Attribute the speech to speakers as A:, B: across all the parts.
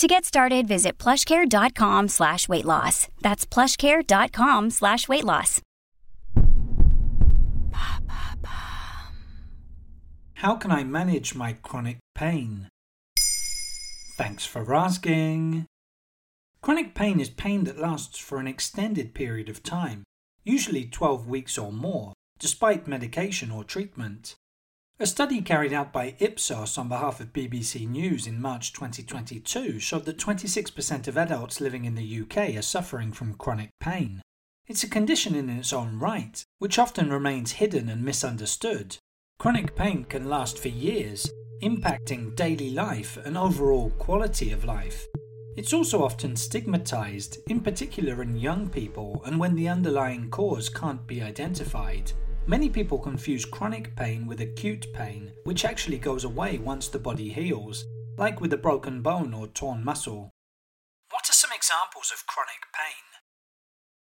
A: To get started, visit plushcare.com slash weight loss. That's plushcare.com slash weight loss.
B: How can I manage my chronic pain? Thanks for asking. Chronic pain is pain that lasts for an extended period of time, usually 12 weeks or more, despite medication or treatment. A study carried out by Ipsos on behalf of BBC News in March 2022 showed that 26% of adults living in the UK are suffering from chronic pain. It's a condition in its own right, which often remains hidden and misunderstood. Chronic pain can last for years, impacting daily life and overall quality of life. It's also often stigmatized, in particular in young people, and when the underlying cause can't be identified. Many people confuse chronic pain with acute pain, which actually goes away once the body heals, like with a broken bone or torn muscle. What are some examples of chronic pain?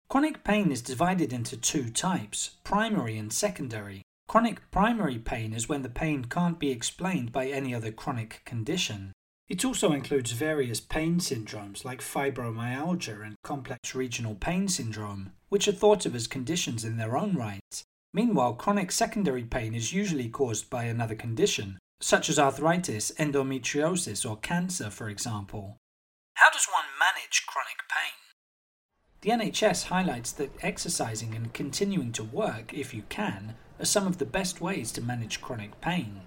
B: Chronic pain is divided into two types primary and secondary. Chronic primary pain is when the pain can't be explained by any other chronic condition. It also includes various pain syndromes like fibromyalgia and complex regional pain syndrome, which are thought of as conditions in their own right. Meanwhile, chronic secondary pain is usually caused by another condition, such as arthritis, endometriosis, or cancer, for example. How does one manage chronic pain? The NHS highlights that exercising and continuing to work, if you can, are some of the best ways to manage chronic pain.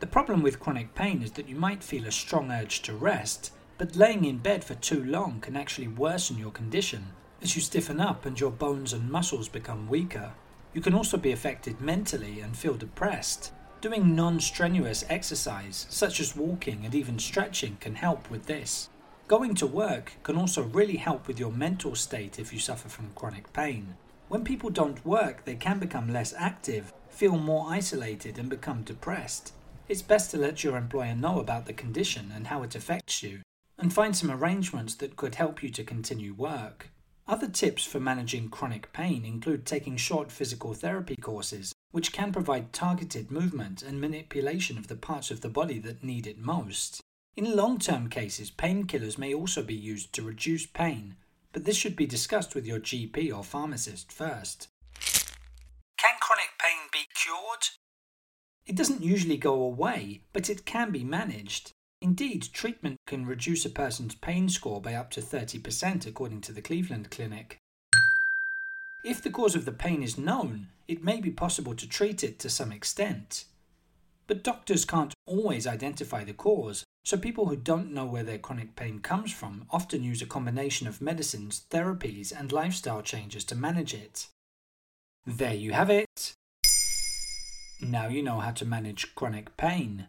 B: The problem with chronic pain is that you might feel a strong urge to rest, but laying in bed for too long can actually worsen your condition as you stiffen up and your bones and muscles become weaker. You can also be affected mentally and feel depressed. Doing non strenuous exercise, such as walking and even stretching, can help with this. Going to work can also really help with your mental state if you suffer from chronic pain. When people don't work, they can become less active, feel more isolated, and become depressed. It's best to let your employer know about the condition and how it affects you, and find some arrangements that could help you to continue work. Other tips for managing chronic pain include taking short physical therapy courses, which can provide targeted movement and manipulation of the parts of the body that need it most. In long term cases, painkillers may also be used to reduce pain, but this should be discussed with your GP or pharmacist first. Can chronic pain be cured? It doesn't usually go away, but it can be managed. Indeed, treatment can reduce a person's pain score by up to 30%, according to the Cleveland Clinic. If the cause of the pain is known, it may be possible to treat it to some extent. But doctors can't always identify the cause, so people who don't know where their chronic pain comes from often use a combination of medicines, therapies, and lifestyle changes to manage it. There you have it. Now you know how to manage chronic pain.